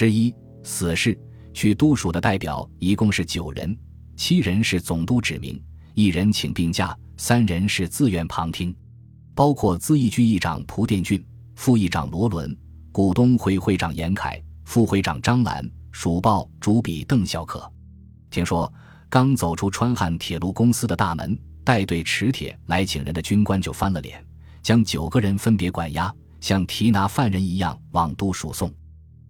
十一死事，去都署的代表一共是九人，七人是总督指名，一人请病假，三人是自愿旁听，包括资议局议长蒲殿俊、副议长罗伦、股东会会长严凯、副会长张澜、蜀报主笔邓小可。听说刚走出川汉铁路公司的大门，带队持铁来请人的军官就翻了脸，将九个人分别管押，像提拿犯人一样往都署送。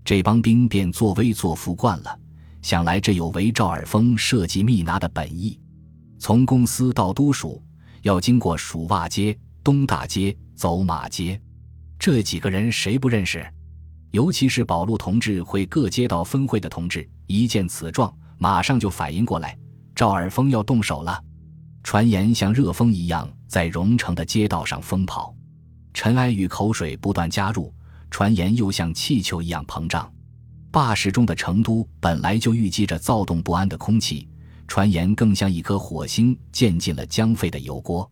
这帮兵便作威作福惯了，想来这有违赵尔丰设计密拿的本意。从公司到都署，要经过蜀袜街、东大街、走马街，这几个人谁不认识？尤其是保路同志会各街道分会的同志，一见此状，马上就反应过来，赵尔丰要动手了。传言像热风一样在荣城的街道上疯跑，尘埃与口水不断加入。传言又像气球一样膨胀，罢市中的成都本来就预积着躁动不安的空气，传言更像一颗火星溅进了将沸的油锅。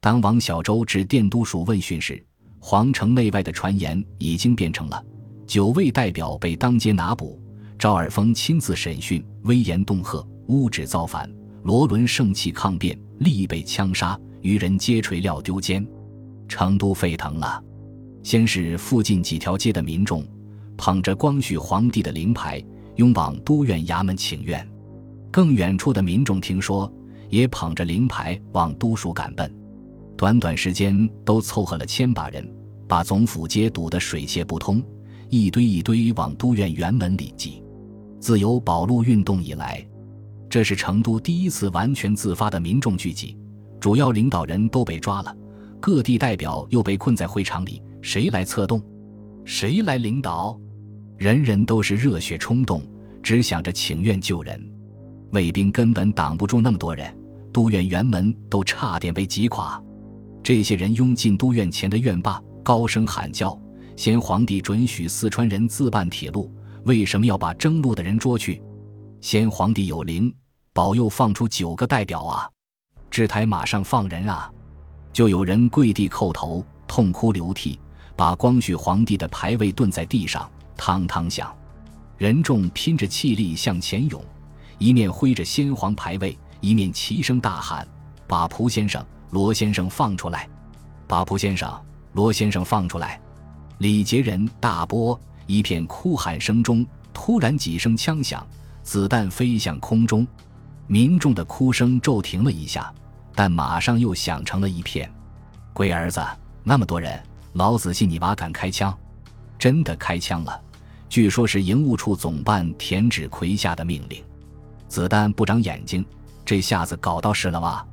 当王小舟至电都署问讯时，皇城内外的传言已经变成了九位代表被当街拿捕，赵尔丰亲自审讯，威严恫吓，污指造反；罗伦盛气抗辩，力被枪杀，余人皆垂料丢肩，成都沸腾了。先是附近几条街的民众，捧着光绪皇帝的灵牌，拥往都院衙门请愿；更远处的民众听说，也捧着灵牌往都署赶奔。短短时间，都凑合了千把人，把总府街堵得水泄不通，一堆一堆往都院辕门里挤。自由保路运动以来，这是成都第一次完全自发的民众聚集，主要领导人都被抓了，各地代表又被困在会场里。谁来策动？谁来领导？人人都是热血冲动，只想着请愿救人。卫兵根本挡不住那么多人，都院辕门都差点被挤垮。这些人拥进都院前的院坝，高声喊叫：“先皇帝准许四川人自办铁路，为什么要把征路的人捉去？先皇帝有灵，保佑放出九个代表啊！制台马上放人啊！”就有人跪地叩头，痛哭流涕。把光绪皇帝的牌位顿在地上，汤汤响。人众拼着气力向前涌，一面挥着先皇牌位，一面齐声大喊：“把蒲先生、罗先生放出来！把蒲先生、罗先生放出来！”李杰人大波一片哭喊声中，突然几声枪响，子弹飞向空中，民众的哭声骤停了一下，但马上又响成了一片。龟儿子，那么多人。老子信你娃敢开枪，真的开枪了。据说是营务处总办田指逵下的命令。子弹不长眼睛，这下子搞到事了哇！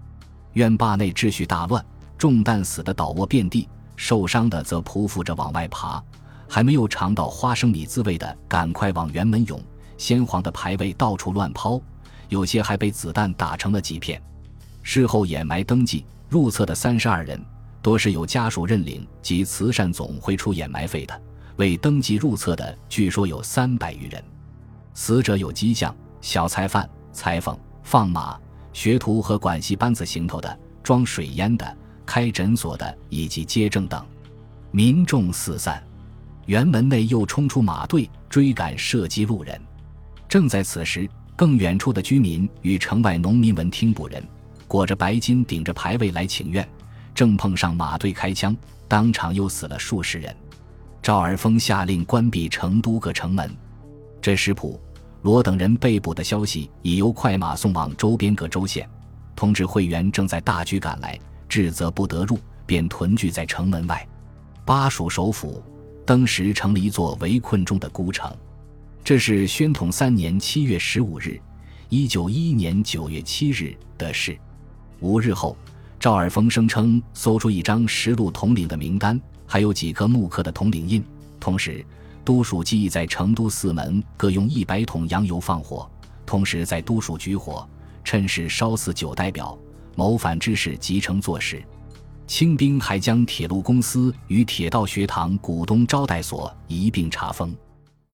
院坝内秩序大乱，中弹死的倒卧遍地，受伤的则匍匐着往外爬。还没有尝到花生米滋味的，赶快往辕门涌。先皇的牌位到处乱抛，有些还被子弹打成了几片。事后掩埋登记入册的三十二人。多是有家属认领及慈善总会出掩埋费的，未登记入册的据说有三百余人。死者有机匠、小裁贩、裁缝、放马、学徒和管戏班子行头的、装水烟的、开诊所的以及接正等。民众四散，辕门内又冲出马队追赶射击路人。正在此时，更远处的居民与城外农民闻听不人，裹着白巾顶着牌位来请愿。正碰上马队开枪，当场又死了数十人。赵尔丰下令关闭成都各城门。这时，普罗等人被捕的消息已由快马送往周边各州县，通知会员正在大举赶来，至则不得入，便屯聚在城门外。巴蜀首府登时成了一座围困中的孤城。这是宣统三年七月十五日，一九一一年九月七日的事。五日后。赵尔丰声称搜出一张实录统领的名单，还有几颗木刻的统领印。同时，都署记忆在成都四门各用一百桶洋油放火，同时在都署举火，趁势烧死九代表。谋反之事即成坐实。清兵还将铁路公司与铁道学堂股东招待所一并查封。